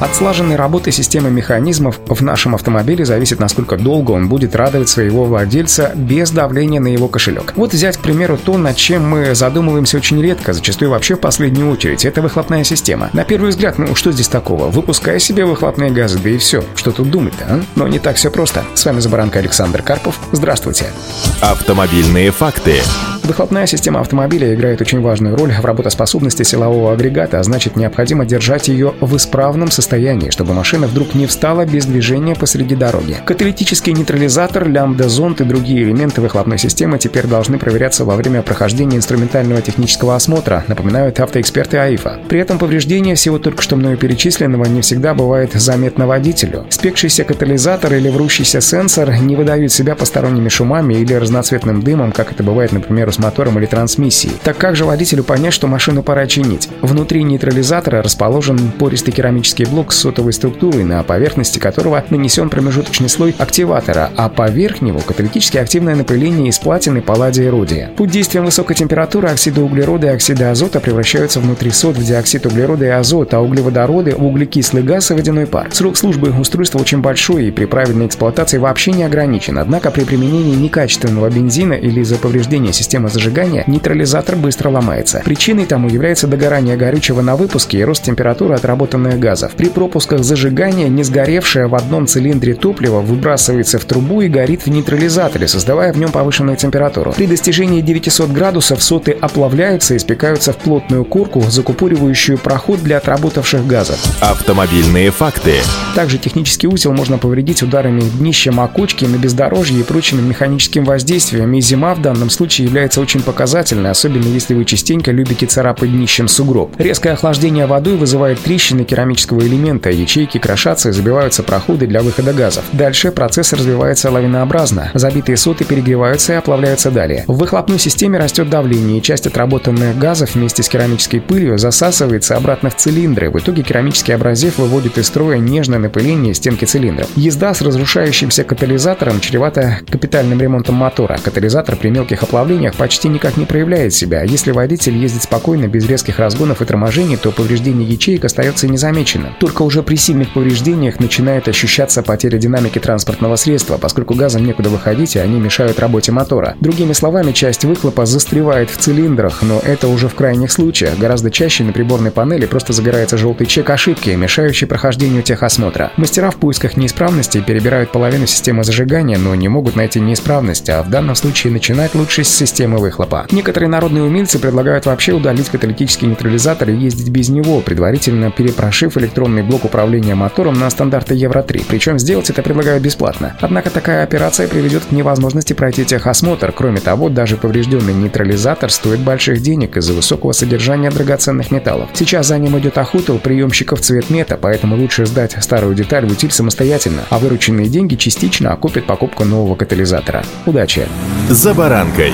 От слаженной работы системы механизмов в нашем автомобиле зависит, насколько долго он будет радовать своего владельца без давления на его кошелек. Вот взять, к примеру, то, над чем мы задумываемся очень редко, зачастую вообще в последнюю очередь. Это выхлопная система. На первый взгляд, ну что здесь такого? Выпускай себе выхлопные газы, да и все. Что тут думать-то, а? Но не так все просто. С вами Забаранка Александр Карпов. Здравствуйте. Автомобильные факты. Выхлопная система автомобиля играет очень важную роль в работоспособности силового агрегата, а значит необходимо держать ее в исправном состоянии, чтобы машина вдруг не встала без движения посреди дороги. Каталитический нейтрализатор, лямбда-зонд и другие элементы выхлопной системы теперь должны проверяться во время прохождения инструментального технического осмотра, напоминают автоэксперты АИФа. При этом повреждение всего только что мною перечисленного не всегда бывает заметно водителю. Спекшийся катализатор или врущийся сенсор не выдают себя посторонними шумами или разноцветным дымом, как это бывает, например, с мотором или трансмиссией. Так как же водителю понять, что машину пора чинить? Внутри нейтрализатора расположен пористый керамический блок с сотовой структурой, на поверхности которого нанесен промежуточный слой активатора, а поверх него каталитически активное напыление из платины, палладия и родия. Под действием высокой температуры оксиды углерода и оксиды азота превращаются внутри сод в диоксид углерода и азот, а углеводороды углекислый газ и водяной пар. Срок службы устройства очень большой и при правильной эксплуатации вообще не ограничен, однако при применении некачественного бензина или из-за повреждения системы системы зажигания, нейтрализатор быстро ломается. Причиной тому является догорание горючего на выпуске и рост температуры отработанных газов. При пропусках зажигания не сгоревшее в одном цилиндре топливо выбрасывается в трубу и горит в нейтрализаторе, создавая в нем повышенную температуру. При достижении 900 градусов соты оплавляются и спекаются в плотную курку, закупоривающую проход для отработавших газов. Автомобильные факты. Также технический узел можно повредить ударами днища макучки на бездорожье и прочими механическим воздействием, и зима в данном случае является является очень показательной, особенно если вы частенько любите царапать днищем сугроб. Резкое охлаждение водой вызывает трещины керамического элемента, ячейки крошатся и забиваются проходы для выхода газов. Дальше процесс развивается лавинообразно. Забитые соты перегреваются и оплавляются далее. В выхлопной системе растет давление, и часть отработанных газов вместе с керамической пылью засасывается обратно в цилиндры. В итоге керамический абразив выводит из строя нежное напыление стенки цилиндров. Езда с разрушающимся катализатором чревата капитальным ремонтом мотора. Катализатор при мелких оплавлениях почти никак не проявляет себя. Если водитель ездит спокойно, без резких разгонов и торможений, то повреждение ячеек остается незамеченным. Только уже при сильных повреждениях начинает ощущаться потеря динамики транспортного средства, поскольку газам некуда выходить, и они мешают работе мотора. Другими словами, часть выхлопа застревает в цилиндрах, но это уже в крайних случаях. Гораздо чаще на приборной панели просто загорается желтый чек ошибки, мешающий прохождению техосмотра. Мастера в поисках неисправностей перебирают половину системы зажигания, но не могут найти неисправность, а в данном случае начинать лучше с системы выхлопа. Некоторые народные умельцы предлагают вообще удалить каталитический нейтрализатор и ездить без него, предварительно перепрошив электронный блок управления мотором на стандарты Евро-3. Причем сделать это предлагают бесплатно. Однако такая операция приведет к невозможности пройти техосмотр. Кроме того, даже поврежденный нейтрализатор стоит больших денег из-за высокого содержания драгоценных металлов. Сейчас за ним идет охота у приемщиков цветмета, поэтому лучше сдать старую деталь в утиль самостоятельно, а вырученные деньги частично окупят покупку нового катализатора. Удачи! За баранкой!